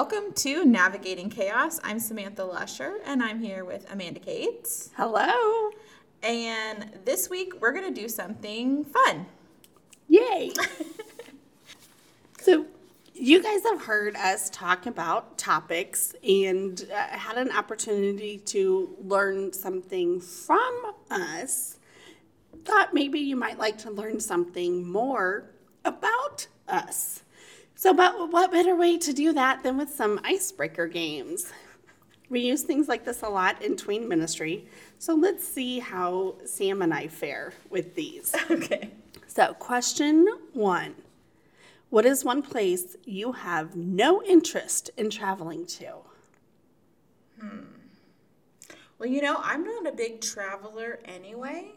Welcome to Navigating Chaos. I'm Samantha Lusher, and I'm here with Amanda Cates. Hello. And this week we're going to do something fun. Yay. so, you guys have heard us talk about topics and uh, had an opportunity to learn something from us. Thought maybe you might like to learn something more about us. So, but what better way to do that than with some icebreaker games? We use things like this a lot in tween ministry. So let's see how Sam and I fare with these. Okay. So, question one What is one place you have no interest in traveling to? Hmm. Well, you know, I'm not a big traveler anyway.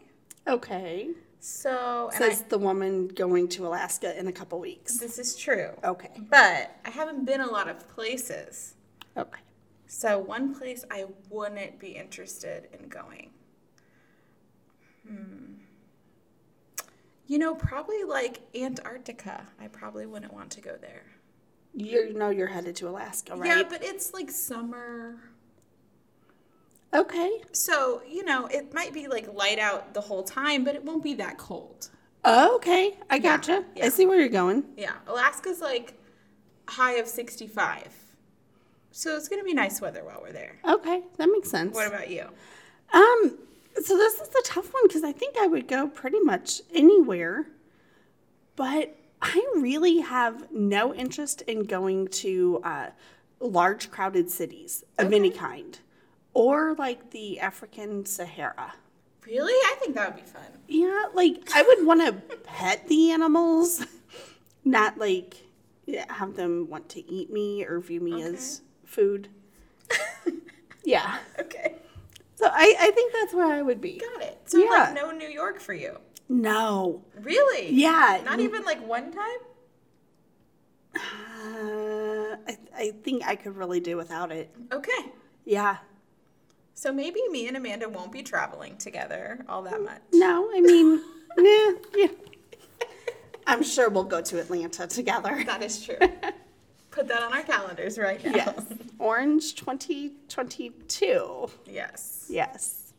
Okay. So, and I- Says the woman going to Alaska in a couple weeks. this is true. Okay. But I haven't been a lot of places. Okay. So, one place I wouldn't be interested in going. Hmm. You know, probably like Antarctica. I probably wouldn't want to go there. You know you're headed to Alaska, right? Yeah, but it's like summer. Okay. So, you know, it might be like light out the whole time, but it won't be that cold. Okay. I gotcha. yeah. I see where you're going. Yeah. Alaska's like high of 65. So it's going to be nice weather while we're there. Okay. That makes sense. What about you? Um, so this is a tough one because I think I would go pretty much anywhere, but I really have no interest in going to uh, large crowded cities of any kind, or like the African Sahara. Really? I think that would be fun. Yeah, like I would want to pet the animals, not like have them want to eat me or view me as food. yeah. Okay. So I, I think that's where I would be. Got it. So, Yeah. like, no New York for you. No. Really? Yeah. Not even like one time? Uh, I, I think I could really do without it. Okay. Yeah. So maybe me and Amanda won't be traveling together all that much. No, I mean, nah, yeah. I'm sure we'll go to Atlanta together. That is true. Put that on our calendars right now. Yes. Orange 2022. Yes. Yes.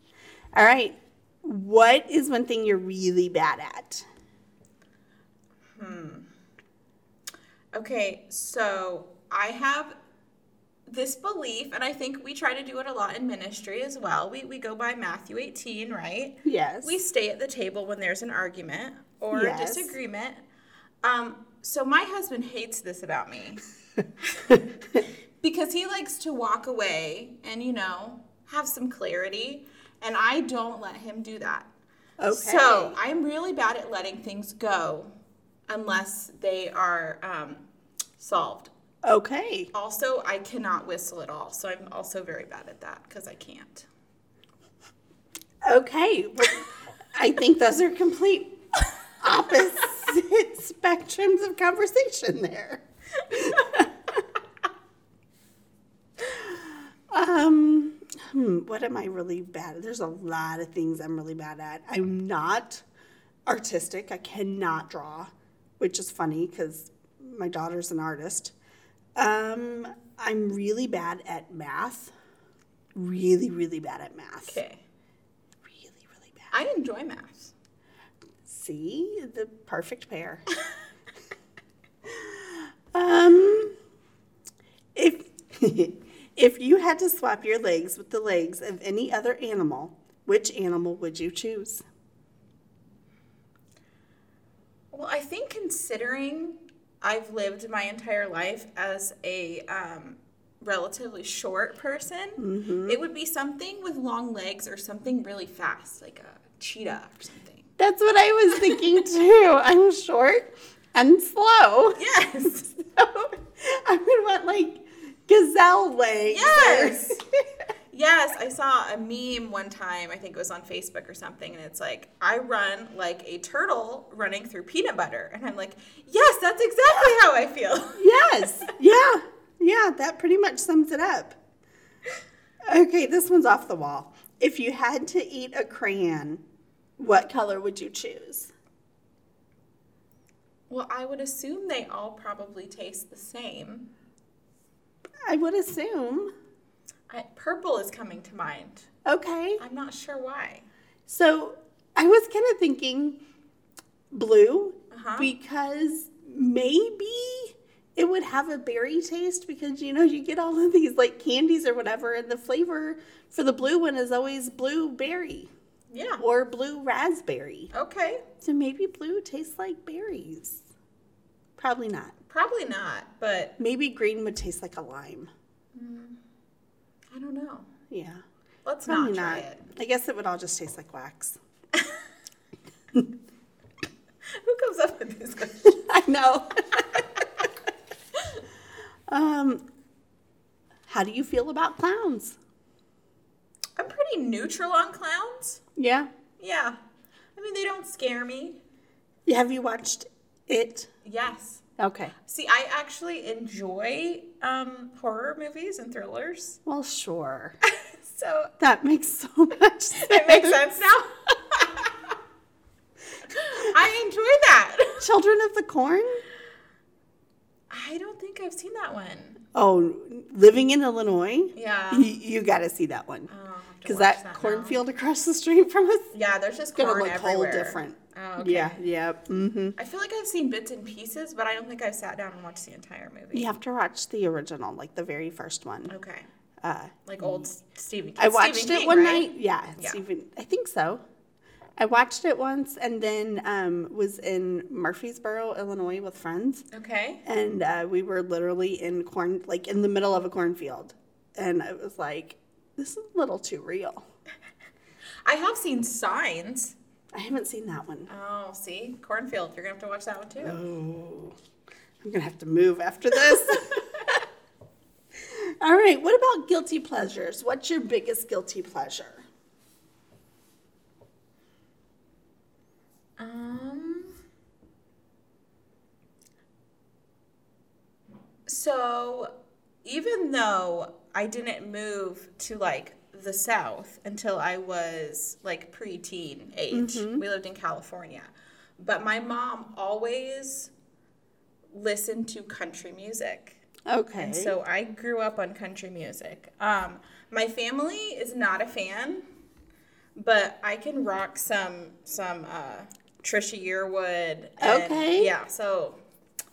All right. What is one thing you're really bad at? Hmm. Okay, so I have this belief, and I think we try to do it a lot in ministry as well. We, we go by Matthew 18, right? Yes. We stay at the table when there's an argument or a Yes. disagreement. Um, so my husband hates this about me because he likes to walk away and, you know, have some clarity, and I don't let him do that. okay. So I'm really bad at letting things go unless they are um, solved. Okay. Also, I cannot whistle at all, so I'm also very bad at that because I can't. Okay. I think those are complete opposite spectrums of conversation there. um, hmm, what am I really bad at? There's a lot of things I'm really bad at. I'm not artistic. I cannot draw, which is funny because my daughter's an artist. Um, I'm really bad at math. Really, really bad at math. Okay. Really, really bad. I enjoy math. See the perfect pair. um, if if you had to swap your legs with the legs of any other animal, which animal would you choose? Well, I think considering I've lived my entire life as a um, relatively short person, it would be something with long legs or something really fast, like a cheetah or something. That's what I was thinking too. I'm short and slow. Yes. So I would want like gazelle legs. Yes. Yes, I saw a meme one time, I think it was on Facebook or something, and it's like, I run like a turtle running through peanut butter. And I'm like, yes, that's exactly how I feel. yes. Yeah. Yeah, that pretty much sums it up. Okay, this one's off the wall. If you had to eat a crayon, what color would you choose? Well, I would assume they all probably taste the same. I would assume. I, purple is coming to mind. Okay. I'm not sure why. So I was kind of thinking blue Uh-huh. because maybe it would have a berry taste because you know you get all of these like candies or whatever and the flavor for the blue one is always blueberry Yeah. or blue raspberry. Okay. So maybe blue tastes like berries. Probably not. Probably not, but Maybe green would taste like a lime. I don't know. Yeah. Let's Probably not try not. it. I guess it would all just taste like wax. Who comes up with these questions? I know. um, how do you feel about clowns? I'm pretty neutral on clowns. Yeah. Yeah. I mean, they don't scare me. Have you watched it? Yes. Okay. See, I actually enjoy um, horror movies and thrillers. Well, sure. So That makes so much sense. it makes sense now. I enjoy that. Children of the Corn? I don't think I've seen that one. Oh, living in Illinois? Yeah. You, you got to see that one. Oh, I'll have to Because watch that, now. cornfield across the street from us Yeah, there's just gonna corn look everywhere. whole different. Oh, okay. Yeah, yeah. Mm-hmm. I feel like I've seen bits and pieces, but I don't think I've sat down and watched the entire movie. You have to watch the original, like the very first one. Okay. Uh, Like old Stephen. I watched Stephen it King, one right? night. Yeah, Yeah. Stephen. I think so. I watched it once, and then um, was in Murphysboro, Illinois, with friends, Okay. and uh, we were literally in corn, like in the middle of a cornfield, and I was like, "This is a little too real." I have seen Signs. I haven't seen that one. Oh, see, cornfield. You're gonna have to watch that one too. Oh, I'm gonna have to move after this. All right. What about guilty pleasures? What's your biggest guilty pleasure? Um. So, even though I didn't move to like the South until I was like preteen age, we lived in California, but my mom always listened to country music. Okay. And so I grew up on country music. Um, my family is not a fan, but I can rock some some uh, Trisha Yearwood. and- Okay. Yeah, so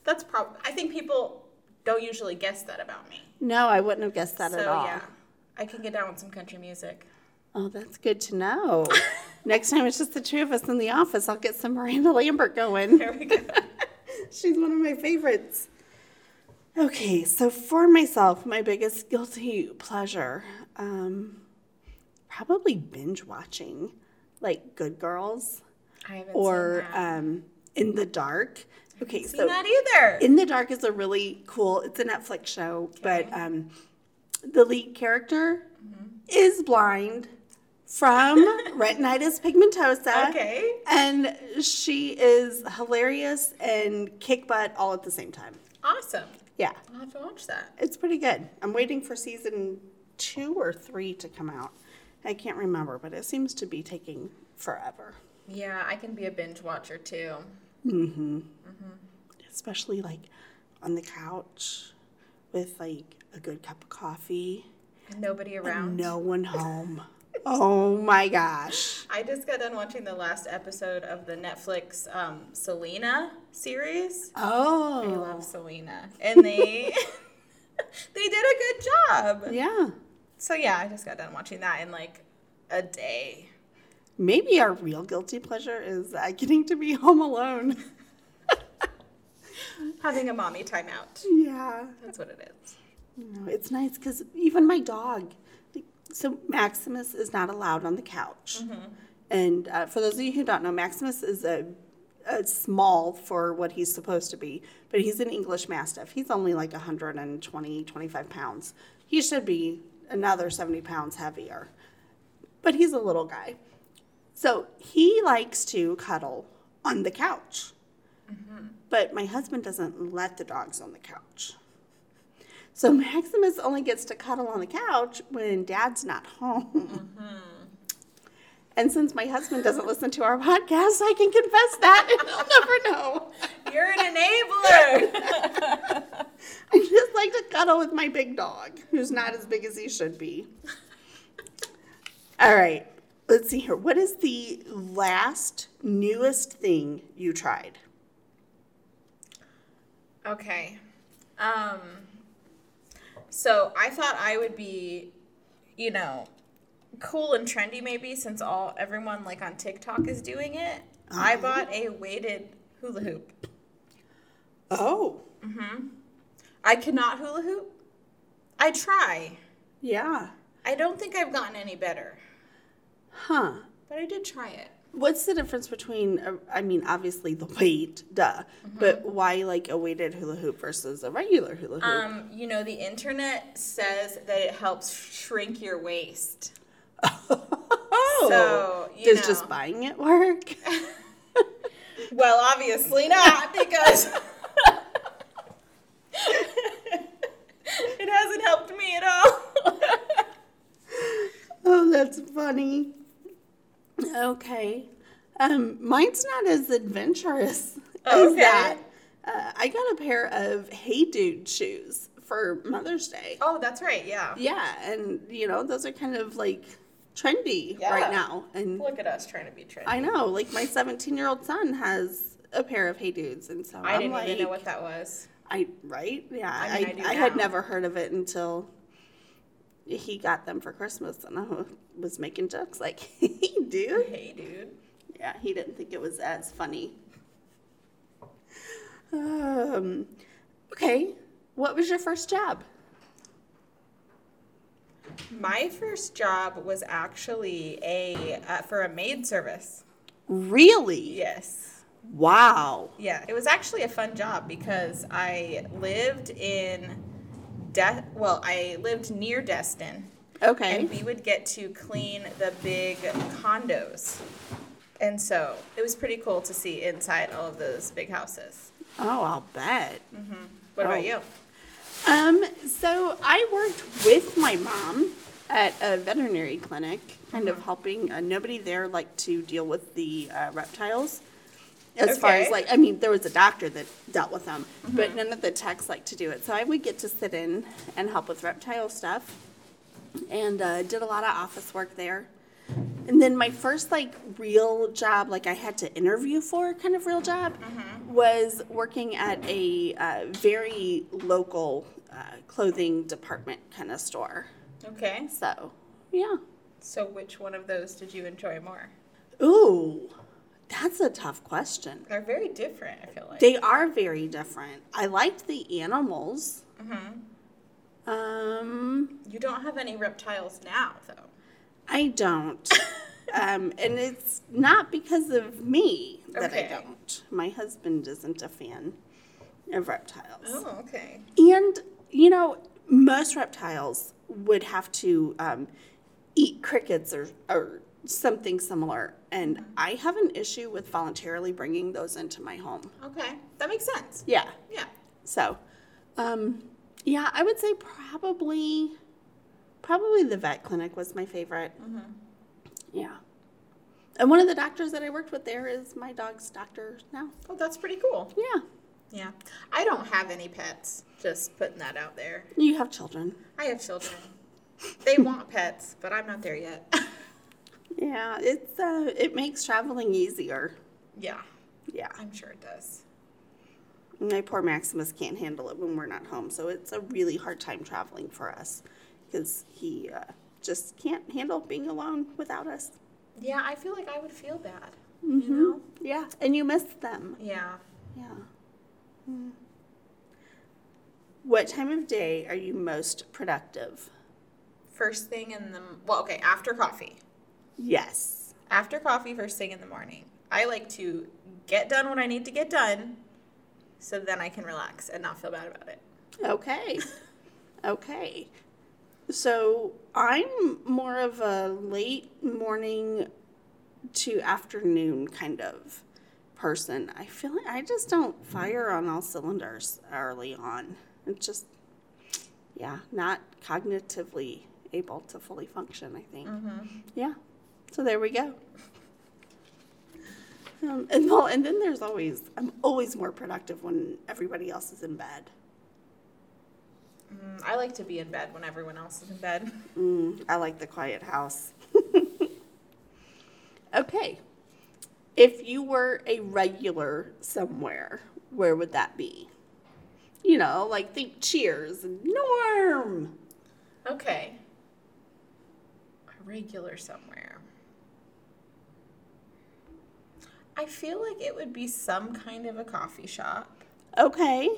that's probably. I think people don't usually guess that about me. no, I wouldn't have guessed that so at all. yeah, I can get down with some country music. Oh, that's good to know. Next time it's just the two of us in the office, I'll get some Miranda Lambert going. There we go. She's one of my favorites. Okay, so for myself, my biggest guilty pleasure, um, probably binge watching, like Good Girls or um, In the Dark. Okay, so that either. In the Dark is a really cool. It's a Netflix show, but um, the lead character is blind from retinitis pigmentosa. okay. And she is hilarious and kick butt all at the same time. Awesome. Yeah, I'll have to watch that. it's pretty good. I'm waiting for season two or three to come out. I can't remember, but it seems to be taking forever. Yeah, I can be a binge watcher too. Mhm. Mhm. Especially like on the couch with like a good cup of coffee, And nobody around. no one home. oh my gosh. I just got done watching the last episode of the Netflix um, Selena series. Oh. I love Selena, and they they did a good job. Yeah. So yeah, I just got done watching that in like a day. Maybe our real guilty pleasure is uh, getting to be home alone. Having a mommy timeout. Yeah. That's what it is. No, it's nice because even my dog, so Maximus is not allowed on the couch. And uh, for those of you who don't know, Maximus is a, a small for what he's supposed to be, but he's an English Mastiff. He's only like 120, 25 pounds. He should be another 70 pounds heavier, but he's a little guy. So he likes to cuddle on the couch. But my husband doesn't let the dogs on the couch. So Maximus only gets to cuddle on the couch when dad's not home. And since my husband doesn't listen to our podcast, I can confess that and he'll never know. You're an enabler. I just like to cuddle with my big dog, who's not as big as he should be. All right, let's see here. What is the last, newest thing you tried? Okay. Um so I thought I would be, you know, cool and trendy maybe since all everyone like on TikTok is doing it. I bought a weighted hula hoop. Oh, Mhm. I cannot hula hoop. I try. yeah. I don't think I've gotten any better, Huh. but I did try it. What's the difference between, uh, I mean, obviously the weight, duh, but why like a weighted hula hoop versus a regular hula hoop? Um, you know, the internet says that it helps shrink your waist. oh, so, you does know. just buying it work? Well, obviously not because it hasn't helped me at all. oh, that's funny. Okay. Um, mine's not as adventurous Oh, as that. Uh, I got a pair of Hey Dude shoes for Mother's Day. oh, that's right. Yeah. Yeah, and you know, those are kind of like trendy Yeah. right now. And Look at us trying to be trendy. I know, like my 17 year old son has a pair of Hey Dudes, and so I am didn't like, even know what that was. I right? Yeah, I I, mean, I do I, had never heard of it until he got them for Christmas, and I was making jokes like, "Hey, dude." Hey, dude. Yeah, he didn't think it was as funny. Um, okay, what was your first job? My first job was actually a uh, for a maid service. Really? Yes. Wow. Yeah, it was actually a fun job because I lived in De- well, I lived near Destin. Okay. and we would get to clean the big condos. And so it was pretty cool to see inside all of those big houses. Oh, I'll bet. What Oh. about you? Um, so I worked with my mom at a veterinary clinic, kind of helping. Uh, nobody there liked to deal with the uh, reptiles. As far as Okay. like, I mean, there was a doctor that dealt with them, but none of the techs liked to do it. So I would get to sit in and help with reptile stuff, and uh, did a lot of office work there. And then my first like real job, like I had to interview for, kind of real job, was working at a uh, very local uh, clothing department kind of store. Okay. So, yeah. So which one of those did you enjoy more? Ooh, that's a tough question. They're very different, I feel like. They are very different. I liked the animals. Um, you don't have any reptiles now, though. I don't. um, and it's not because of me that Okay. I don't. My husband isn't a fan of reptiles. Oh, okay. And, you know, most reptiles would have to um, eat crickets or, or something similar. And I have an issue with voluntarily bringing those into my home. Okay. That makes sense. Yeah. Yeah. So, um, yeah, I would say probably, probably the vet clinic was my favorite. Yeah. And one of the doctors that I worked with there is my dog's doctor now. Oh, that's pretty cool. Yeah. Yeah. I don't have any pets. Just putting that out there. You have children. I have children. They want pets, but I'm not there yet. Yeah, it's uh, it makes traveling easier. yeah, Yeah. I'm sure it does. My poor Maximus can't handle it when we're not home, so it's a really hard time traveling for us because he uh, just can't handle being alone without us. Yeah, I feel like I would feel bad. Mm-hmm. You know? Yeah, and you miss them. Yeah. Yeah. Mm. What time of day are you most productive? First thing in the well, okay, after coffee. Yes. After coffee, first thing in the morning. I like to get done what I need to get done, so then I can relax and not feel bad about it. Okay. okay. So I'm more of a late morning to afternoon kind of person. I feel like I just don't fire on all cylinders early on. It's just, yeah, not cognitively able to fully function, I think. Mm-hmm. Yeah. So there we go. Um, and well, and then there's always, I'm always more productive when everybody else is in bed. Mm, I like to be in bed when everyone else is in bed. Mm, I like the quiet house. okay. If you were a regular somewhere, where would that be? You know, like think Cheers and Norm. Okay. A regular somewhere. I feel like it would be some kind of a coffee shop. Okay.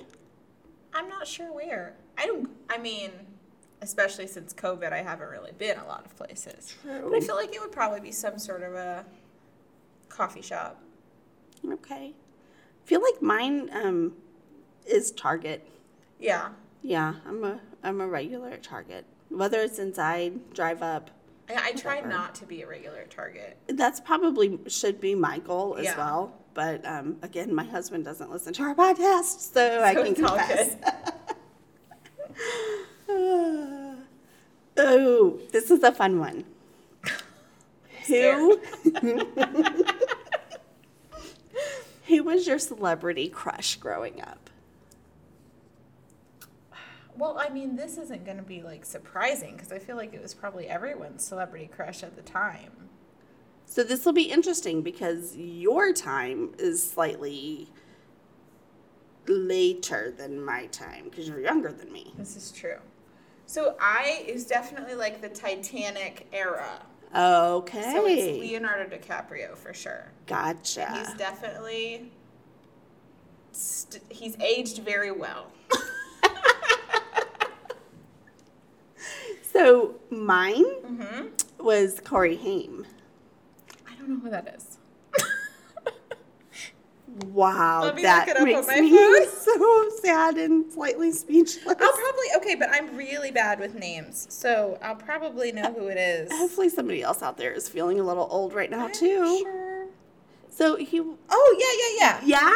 I'm not sure where. I don't. I mean, especially since COVID, I haven't really been a lot of places. But I feel like it would probably be some sort of a coffee shop. Okay. I feel like mine um, is Target. Yeah. Yeah, I'm a I'm a regular at Target. Whether it's inside, drive up. I, I try Whatever. not to be a regular at Target. That's probably should be my goal as Yeah. well. But um, again, my husband doesn't listen to our podcast, so, I So can it's all confess. oh, this is a fun one. Who? Who was your celebrity crush growing up? Well, I mean, this isn't going to be like surprising because I feel like it was probably everyone's celebrity crush at the time. So this will be interesting because your time is slightly later than my time because you're younger than me. This is true. So I is definitely like the Titanic era. Okay. So it's Leonardo DiCaprio for sure. gotcha. He's definitely st- he's aged very well. So mine hmm was Corey Haim. I don't know who that is. Wow, Let me that look it up on makes me phone. so sad and slightly speechless. I'll probably okay, but I'm really bad with names, so I'll probably know who it is. Hopefully, somebody else out there is feeling a little old right now I'm too. Sure. So he, Oh yeah, yeah, yeah.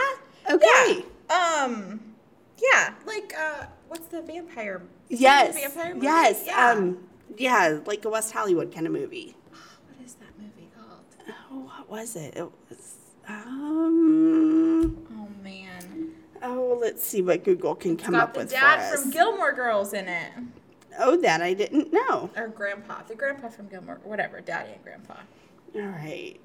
yeah, okay, Yeah. Um. Yeah. Like uh, what's the vampire? Yes, yes, Yeah. um, yeah, like a West Hollywood kind of movie. what is that movie called? Oh, what was it? It was um. Oh man. Oh, let's see what Google can come Got up the with dad from Gilmore Girls in it, oh, that I didn't know. or grandpa. The grandpa from Gilmore, whatever. Daddy and grandpa. All right,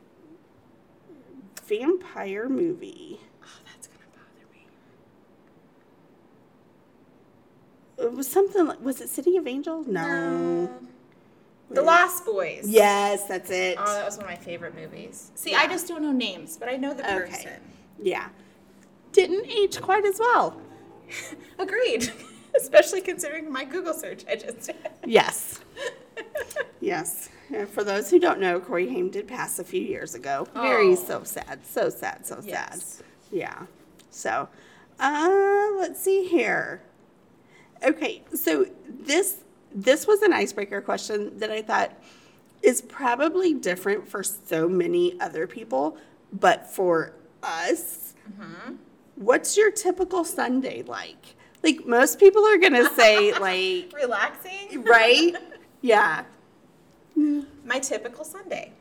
vampire movie. Oh, that's gonna bother me. It was something like was it City of Angels? No. The Lost Boys. Yes, that's it. Oh, that was one of my favorite movies. See, I just don't know names, but I know the Okay. person. Yeah. Didn't age quite as well. Agreed. Especially considering my Google search I just did. Yes. Yes. For those who don't know, Corey Haim did pass a few years ago. Oh. Very so sad. So sad. So sad. Yes. Yeah. So, uh, let's see here. Okay, so this this was an icebreaker question that I thought is probably different for so many other people, but for us, what's your typical Sunday like? Like most people are gonna say like, Relaxing. right? Yeah. My typical Sunday.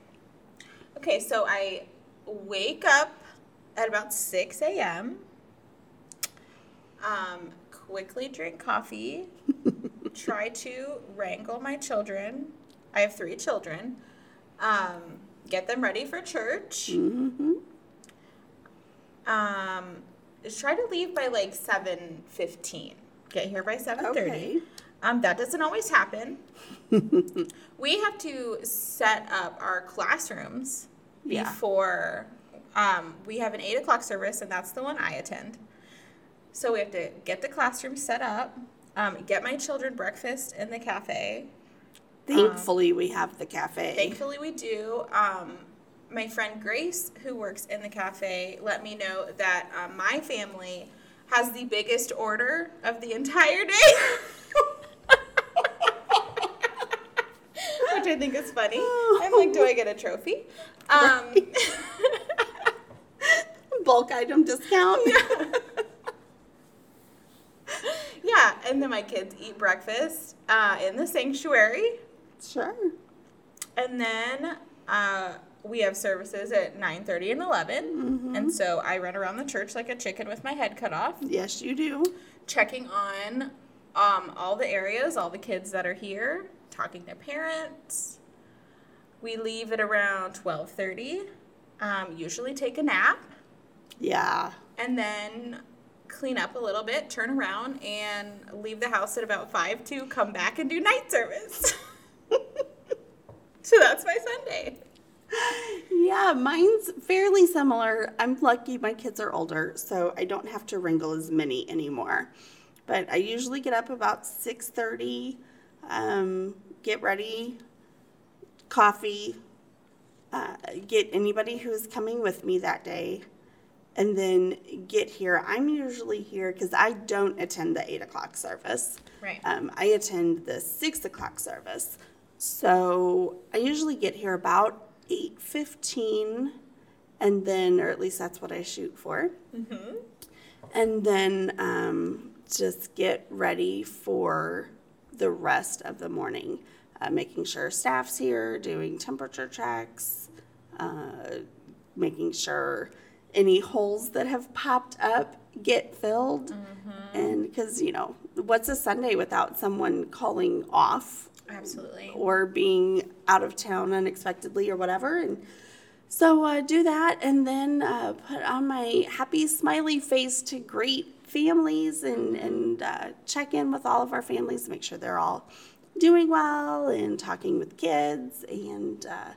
Okay, so I wake up at about 6 a.m. Um, quickly drink coffee. try to wrangle my children. I have three children. Um, get them ready for church. hmm Um, try to leave by like 7.15. Get here by 7.30. Okay. Um, that doesn't always happen. we have to set up our classrooms Yeah. before um, we have an 8 o'clock service, and that's the one I attend. So we have to get the classroom set up, um, get my children breakfast in the cafe. Thankfully, we have the cafe. Thankfully, we do. Um, my friend Grace, who works in the cafe, let me know that um, my family has the biggest order of the entire day. Which I think is funny. I'm like, do I get a trophy? Um, Bulk item discount. yeah, and then my kids eat breakfast uh, in the sanctuary. Sure. And then uh, we have services at 9.30 and 11. And so I run around the church like a chicken with my head cut off, Yes, you do. checking on um, all the areas, all the kids that are here, talking to parents. We leave at around twelve thirty. Um, usually take a nap Yeah. and then clean up a little bit, turn around, and leave the house at about five to come back and do night service. so that's my Sunday. Yeah, mine's fairly similar. I'm lucky my kids are older, so I don't have to wrangle as many anymore. But I usually get up about 6:30, um, get ready, coffee, uh, get anybody who's coming with me that day, and then get here. I'm usually here because I don't attend the 8 o'clock service. Right. Um, I attend the 6 o'clock service. So I usually get here about 8.15 and then, or at least that's what I shoot for. Mm-hmm. And then um, just get ready for the rest of the morning, uh, making sure staff's here, doing temperature checks, uh, making sure any holes that have popped up get filled. And because, you know, what's a Sunday without someone calling off Absolutely. or being out of town unexpectedly or whatever. And so uh, do that and then uh, put on my happy smiley face to greet families and, and uh, check in with all of our families, make sure they're all doing well and talking with kids and uh,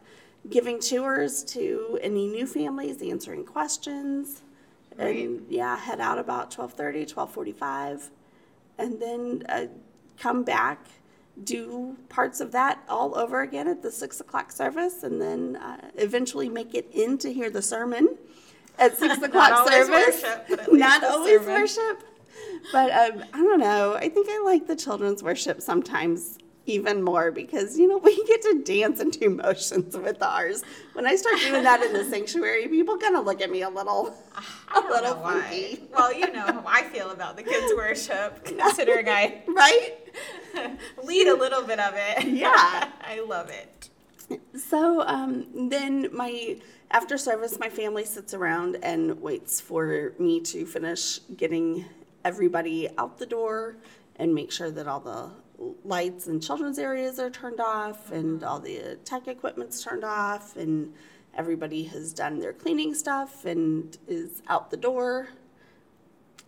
giving tours to any new families, answering questions. And yeah, head out about 1230, 1245 and then uh, come back, do parts of that all over again at the six o'clock service, and then uh, eventually make it in to hear the sermon at six o'clock service. worship, but at least Not always sermon. worship, but um, I don't know. I think I like the children's worship sometimes even more because you know we get to dance and do motions with ours. When I start doing that in the sanctuary, people kind of look at me a little, a little why. funky. Well, you know how I feel about the kids' worship, considering I right? lead a little bit of it. Yeah. I love it. So um, then my after service, my family sits around and waits for me to finish getting everybody out the door and make sure that all the lights and children's areas are turned off and mm-hmm. all the tech equipment's turned off and everybody has done their cleaning stuff and is out the door.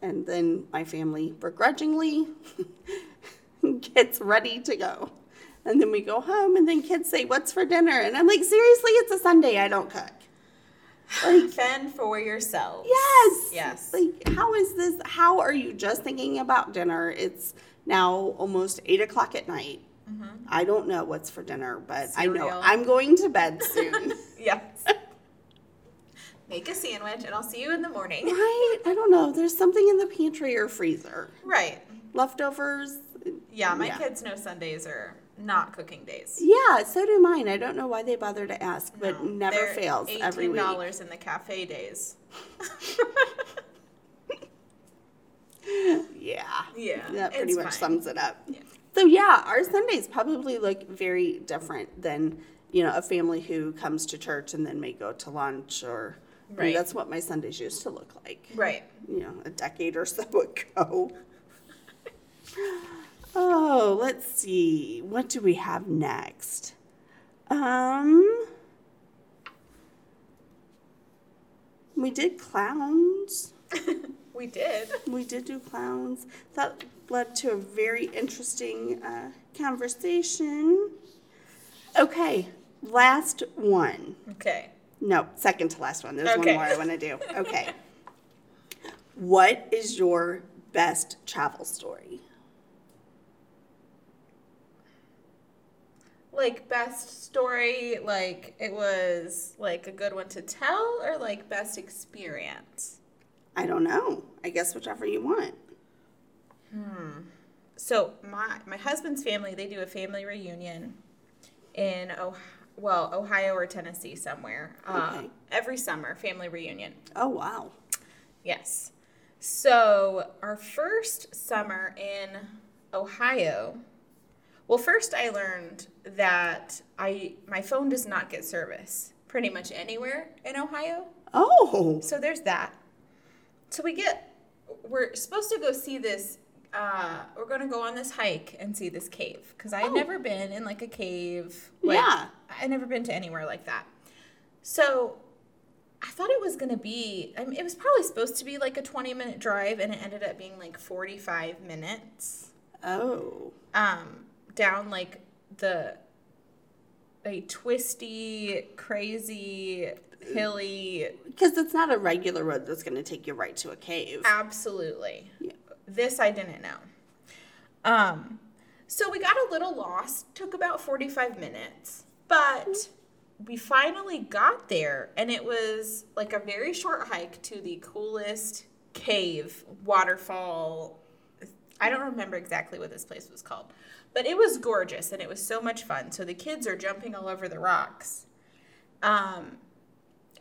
And then my family begrudgingly gets ready to go. And then we go home, and then kids say, What's for dinner? And I'm like, Seriously, it's a Sunday. I don't cook. Like, Fend for yourselves. yes. Yes. Like, how is this? How are you just thinking about dinner? It's now almost eight o'clock at night. I don't know what's for dinner, but I know Mm-hmm. I'm going to bed soon. Yes. Make a sandwich, and I'll see you in the morning. right? I don't know. There's something in the pantry or freezer. Right. Leftovers. Yeah, my Yeah. kids know Sundays are not cooking days. Yeah, so do mine. I don't know why they bother to ask, but No, never fails every week. $18 in the cafe days. Yeah. Yeah, That pretty much fine. sums it up. Yeah. So yeah, our Sundays probably look very different than, you know, a family who comes to church and then may go to lunch or I mean, that's what my Sundays used to look like. Right. You know, a decade or so ago. oh, let's see. What do we have next? Um we did clowns. We did. We did do clowns. That led to a very interesting uh, conversation. Okay, last one. Okay. No, second to last one. There's Okay. one more I want to do. Okay. what is your best travel story? Like best story, like it was like a good one to tell, or like best experience. I don't know. I guess whichever you want. Hmm. So my my husband's family, they do a family reunion in oh well Ohio or Tennessee somewhere uh, every summer. Family reunion. Oh, wow. Yes. So our first summer in Ohio. Well, first I learned that I my phone does not get service pretty much anywhere in Ohio. Oh, So there's that. So we get we're supposed to go see this uh, we're gonna go on this hike and see this cave because I had never been in like a cave. Like, Yeah. I never been to anywhere like that. So I thought it was gonna be. I mean, it was probably supposed to be like a twenty minute drive, and it ended up being like forty five minutes. Oh. Um, down like the a twisty, crazy, hilly Because it's not a regular road that's going to take you right to a cave. Absolutely. Yeah. This I didn't know. Um, so we got a little lost. Took about 45 minutes, but we finally got there, and it was like a very short hike to the coolest cave waterfall. I don't remember exactly what this place was called, but it was gorgeous and it was so much fun. So the kids are jumping all over the rocks. Um,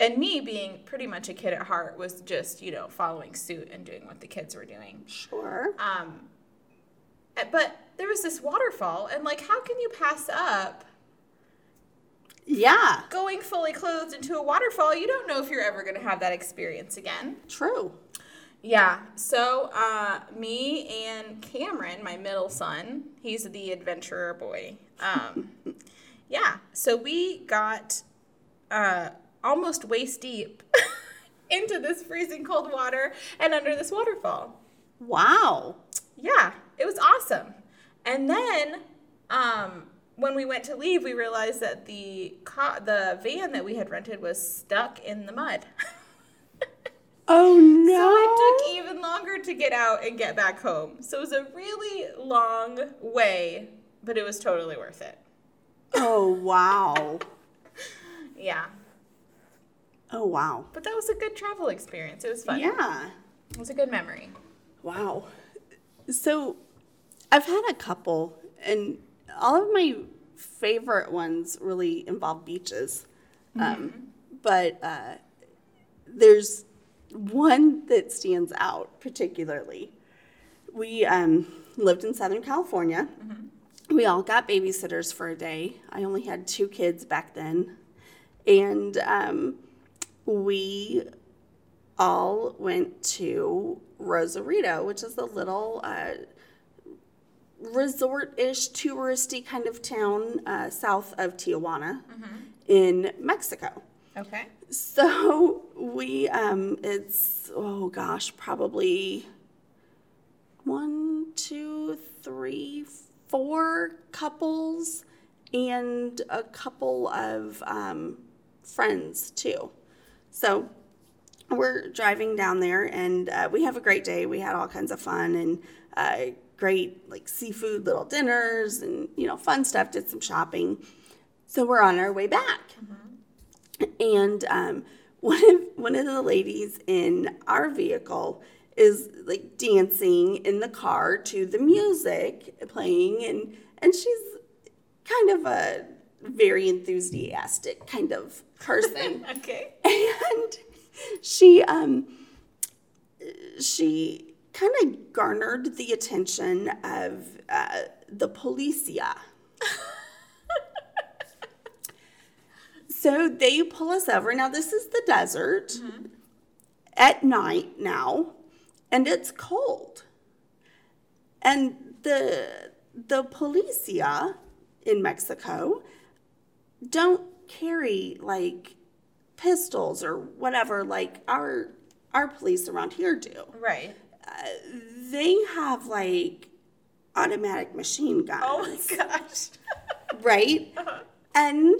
and me being pretty much a kid at heart was just, you know, following suit and doing what the kids were doing. Sure. Um, eh, but there was this waterfall, and like, how can you pass up Yeah. going fully clothed into a waterfall? You don't know if you're ever going to have that experience again. True. Yeah. So, uh, me and Cameron, my middle son, he's the adventurer boy. Um, yeah. So we got uh, almost waist deep into this freezing cold water and under this waterfall. Wow. Yeah, it was awesome. And then um, when we went to leave, we realized that the the van that we had rented was stuck in the mud. Oh no. So it took even longer to get out and get back home. So it was a really long way, but it was totally worth it. oh wow. Yeah. Oh wow. But that was a good travel experience. It was fun. Yeah. It was a good memory. Wow. So I've had a couple, and all of my favorite ones really involve beaches. Um, but uh, there's one that stands out particularly. We um, lived in Southern California. We all got babysitters for a day. I only had two kids back then. And um, we all went to Rosarito, which is a little uh, resort-ish, touristy kind of town uh, south of Tijuana in Mexico. Okay. So we, um, it's oh gosh, probably one, two, three, four couples, and a couple of um, friends too. So we're driving down there, and uh, we have a great day. We had all kinds of fun and uh, great like seafood little dinners and you know fun stuff. Did some shopping. So we're on our way back and um, one of one of the ladies in our vehicle is like dancing in the car to the music playing, and and she's kind of a very enthusiastic kind of person, Okay. and she um she kind of garnered the attention of uh, the policia. So they pull us over. Now, this is the desert at night now, and it's cold. And the, the policia in Mexico don't carry like pistols or whatever like our our police around here do. Right. Uh, they have like automatic machine guns Oh my gosh. right? Uh-huh. And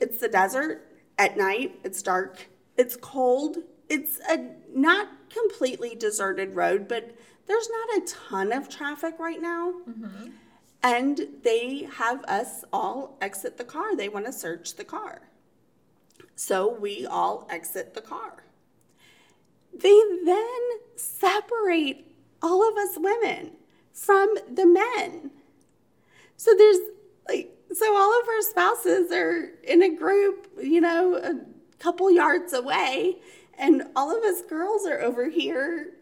it's the desert at night. It's dark. It's cold. It's a not completely deserted road, but there's not a ton of traffic right now. Mm-hmm. And they have us all exit the car. They want to search the car. So we all exit the car. They then separate all of us women from the men. So there's like, so all of our spouses are in a group, you know, a couple yards away, and all of us girls are over here.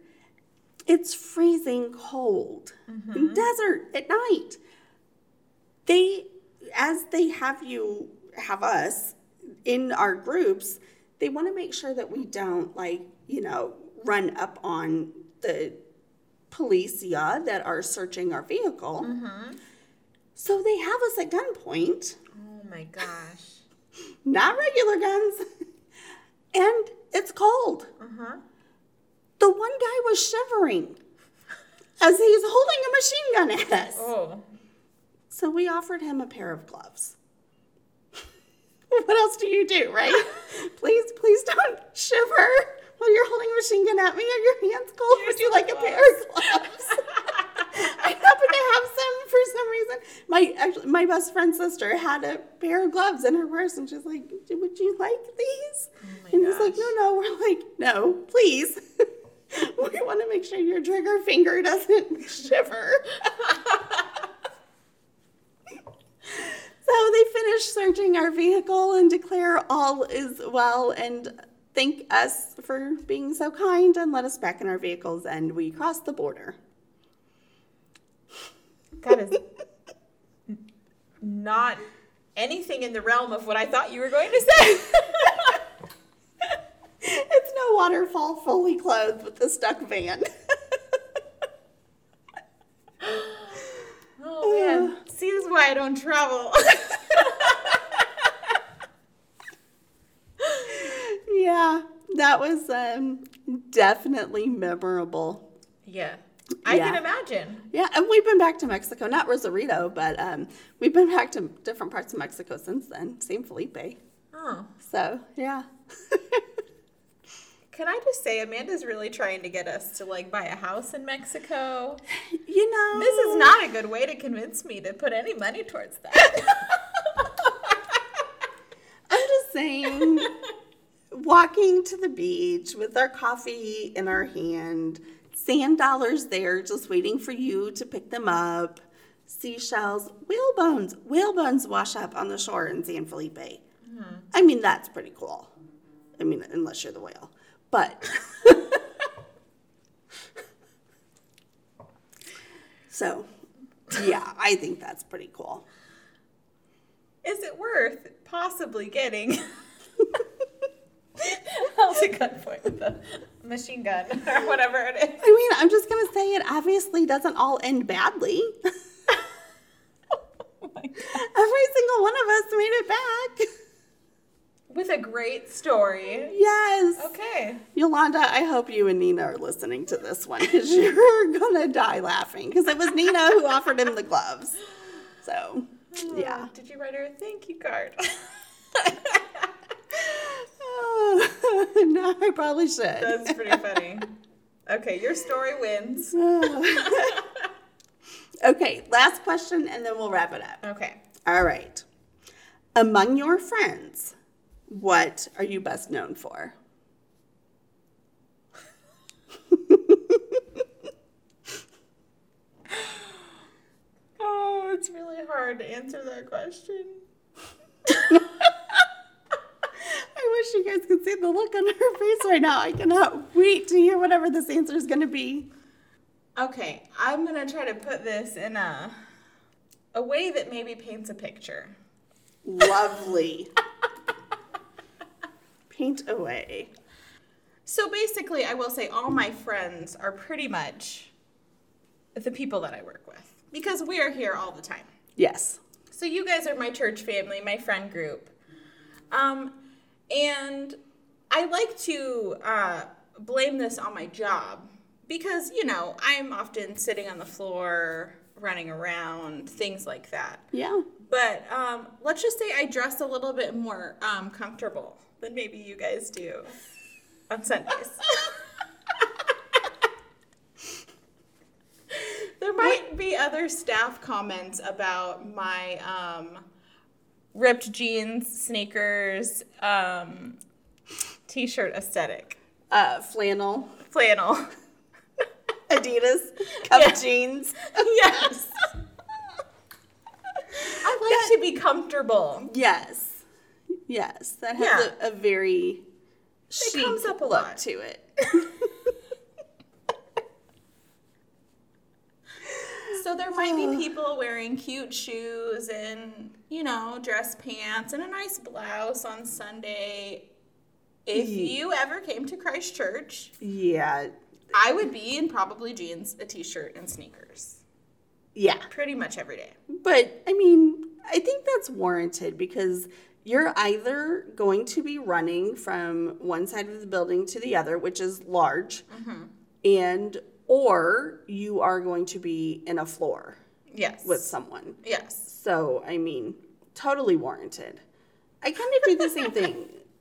It's freezing cold mm-hmm. in desert at night. They, as they have you, have us in our groups, they want to make sure that we don't, like, you know, run up on the policia that are searching our vehicle. So they have us at gunpoint, Oh my gosh. not regular guns, and it's cold. Uh huh. The one guy was shivering as he's holding a machine gun at us. Oh. So we offered him a pair of gloves. what else do you do, right? please, please don't shiver while you're holding a machine gun at me and your hands cold. Would you like a pair of gloves? I happen to have some for some reason. My actually, my best friend's sister had a pair of gloves in her purse, and she's like, "Would you like these?" my and he's like, "No, no." We're like, "No, please." we want to make sure your trigger finger doesn't shiver. So they finish searching our vehicle and declare all is well and thank us for being so kind and let us back in our vehicles and we cross the border. That is not anything in the realm of what I thought you were going to say. It's no waterfall fully clothed with a stuck van. oh man. See, this is why I don't travel. yeah, that was um, definitely memorable. yeah. I Yeah. can imagine. Yeah, and we've been back to Mexico, not Rosarito, but um, we've been back to different parts of Mexico since then. San Felipe. Oh. So, yeah. Can I just say Amanda's really trying to get us to like buy a house in Mexico? you know, This is not a good way to convince me to put any money towards that. I'm just saying, walking to the beach with our coffee in our hand, sand dollars there just waiting for you to pick them up, seashells, whale bones. Whale bones wash up on the shore in San Felipe. Mm-hmm. I mean, that's pretty cool. I mean, unless you're the whale. But. so, yeah, I think that's pretty cool. Is it worth possibly getting held at gunpoint with the machine gun or whatever it is? I mean, I'm just gonna say it obviously doesn't all end badly. Oh my God. Every single one of us made it back. With a great story. Yes. Okay. Yolanda, I hope you and Nina are listening to this one because you're gonna die laughing because it was Nina who offered him the gloves. So, hmm. yeah. Did you write her a thank you card? no, I probably should. That's pretty funny. Okay, your story wins. okay, last question and then we'll wrap it up. Okay. All right. Among your friends, what are you best known for? Oh, it's really hard to answer that question. I wish you guys could see the look on her face right now. I cannot wait to hear whatever this answer is going to be. Okay, I'm gonna try to put this in a a way that maybe paints a picture. Lovely. Paint away. So basically, I will say all my friends are pretty much the people that I work with because we are here all the time. Yes. So you guys are my church family, my friend group. Um, and I like to uh, blame this on my job because, you know, I'm often sitting on the floor, running around, things like that. Yeah. But um, let's just say I dress a little bit more um, comfortable than maybe you guys do on Sundays. there might be other staff comments about my um, ripped jeans, sneakers, um, t-shirt aesthetic, Uh, flannel, flannel. Adidas, cup Yeah. jeans. yes. I like to be comfortable. Yes. Yes. That has Yeah. a, a very chic comes up a look lot. to it. So there might be people wearing cute shoes and, you know, dress pants and a nice blouse on Sunday. If you ever came to Christ Church, yeah. I would be in probably jeans, a t-shirt, and sneakers Yeah. pretty much every day. But I mean, I think that's warranted because you're either going to be running from one side of the building to the other, which is large, mm-hmm. and or you are going to be in a floor Yes. with someone. yes. So, I mean, totally warranted. I kind of do the same thing.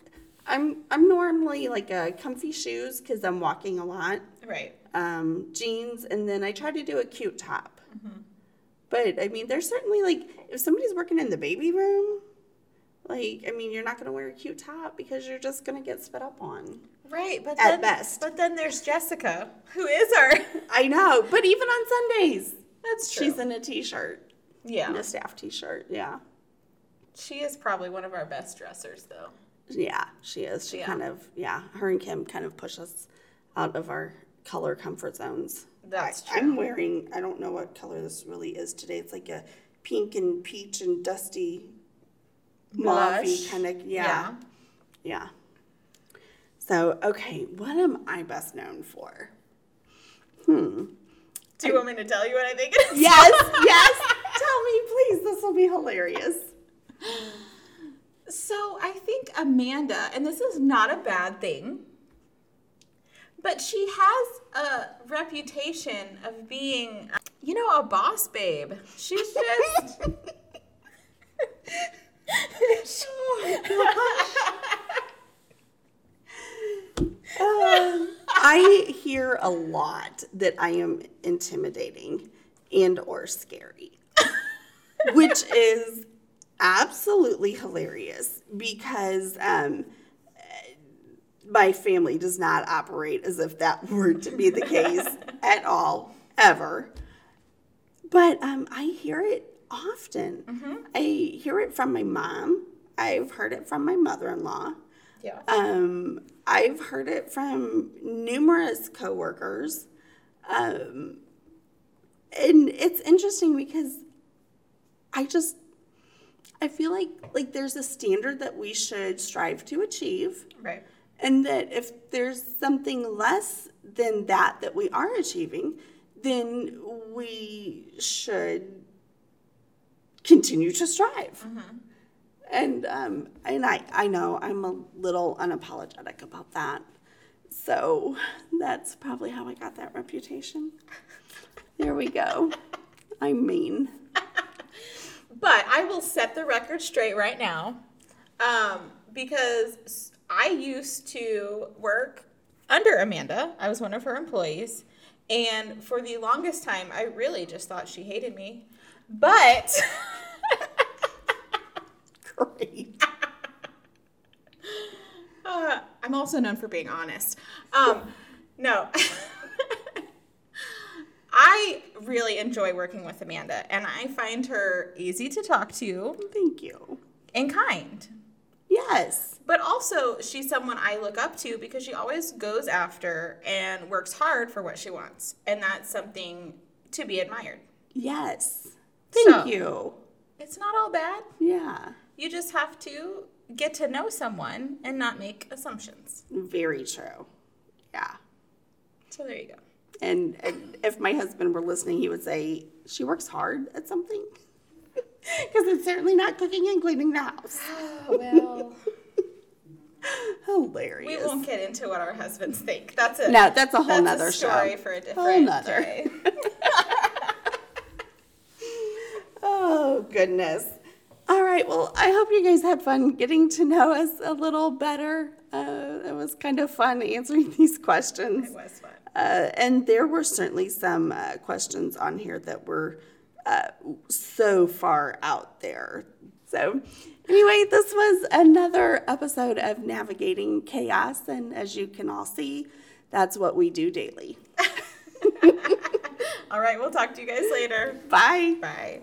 I'm I'm normally like a comfy shoes because I'm walking a lot, Right. um, jeans, and then I try to do a cute top. Mm-hmm. But I mean, there's certainly like if somebody's working in the baby room, like I mean, you're not gonna wear a cute top because you're just gonna get spit up on. Right, but At then, best. But then there's Jessica, who is our. I know, but even on Sundays, That's true. she's in a t-shirt, yeah. in a staff t-shirt. Yeah. She is probably one of our best dressers, though. Yeah, she is. She Yeah. kind of, yeah, her and Kim kind of push us out of our color comfort zones. That's I, true. I'm wearing, I don't know what color this really is today. It's like a pink and peach and dusty Blush. kind of, yeah, yeah. So, okay, what am I best known for? Hmm. Do you want me to tell you what I think it is? Yes, yes. Tell me, please. This will be hilarious. So I think Amanda, and this is not a bad thing, but she has a reputation of being, you know, a boss babe. She's just. Um, I hear a lot that I am intimidating and or scary, which is absolutely hilarious because um, my family does not operate as if that were to be the case at all, ever. But um, I hear it often. I hear it from my mom. I've heard it from my mother-in-law. yeah. Um, I've heard it from numerous coworkers. Um, and it's interesting because I just I feel like like there's a standard that we should strive to achieve Right. and that if there's something less than that that we are achieving, then we should continue to strive. And um, and I I know I'm a little unapologetic about that. So that's probably how I got that reputation. There we go. I'm mean. But I will set the record straight right now um, because I used to work under Amanda. I was one of her employees. And for the longest time, I really just thought she hated me. But Great. uh, I'm also known for being honest. Um, no. I really enjoy working with Amanda, and I find her easy to talk to Thank you. and kind. Yes. But also, she's someone I look up to because she always goes after and works hard for what she wants. And that's something to be admired. Yes. Thank So- you. It's not all bad. Yeah. You just have to get to know someone and not make assumptions. Very true. Yeah. So there you go. And, and if my husband were listening, he would say, She works hard at something. Because it's certainly not cooking and cleaning the house. Oh, well. Hilarious. we won't get into what our husbands think. That's a No, that's a whole that's nother a story show. for a different Whole nother. Oh, goodness. All right. Well, I hope you guys had fun getting to know us a little better. Uh, it was kind of fun answering these questions. It was fun. Uh, and there were certainly some uh, questions on here that were uh, so far out there. So, anyway, this was another episode of Navigating Chaos. And as you can all see, that's what we do daily. All right, we'll talk to you guys later. Bye. Bye.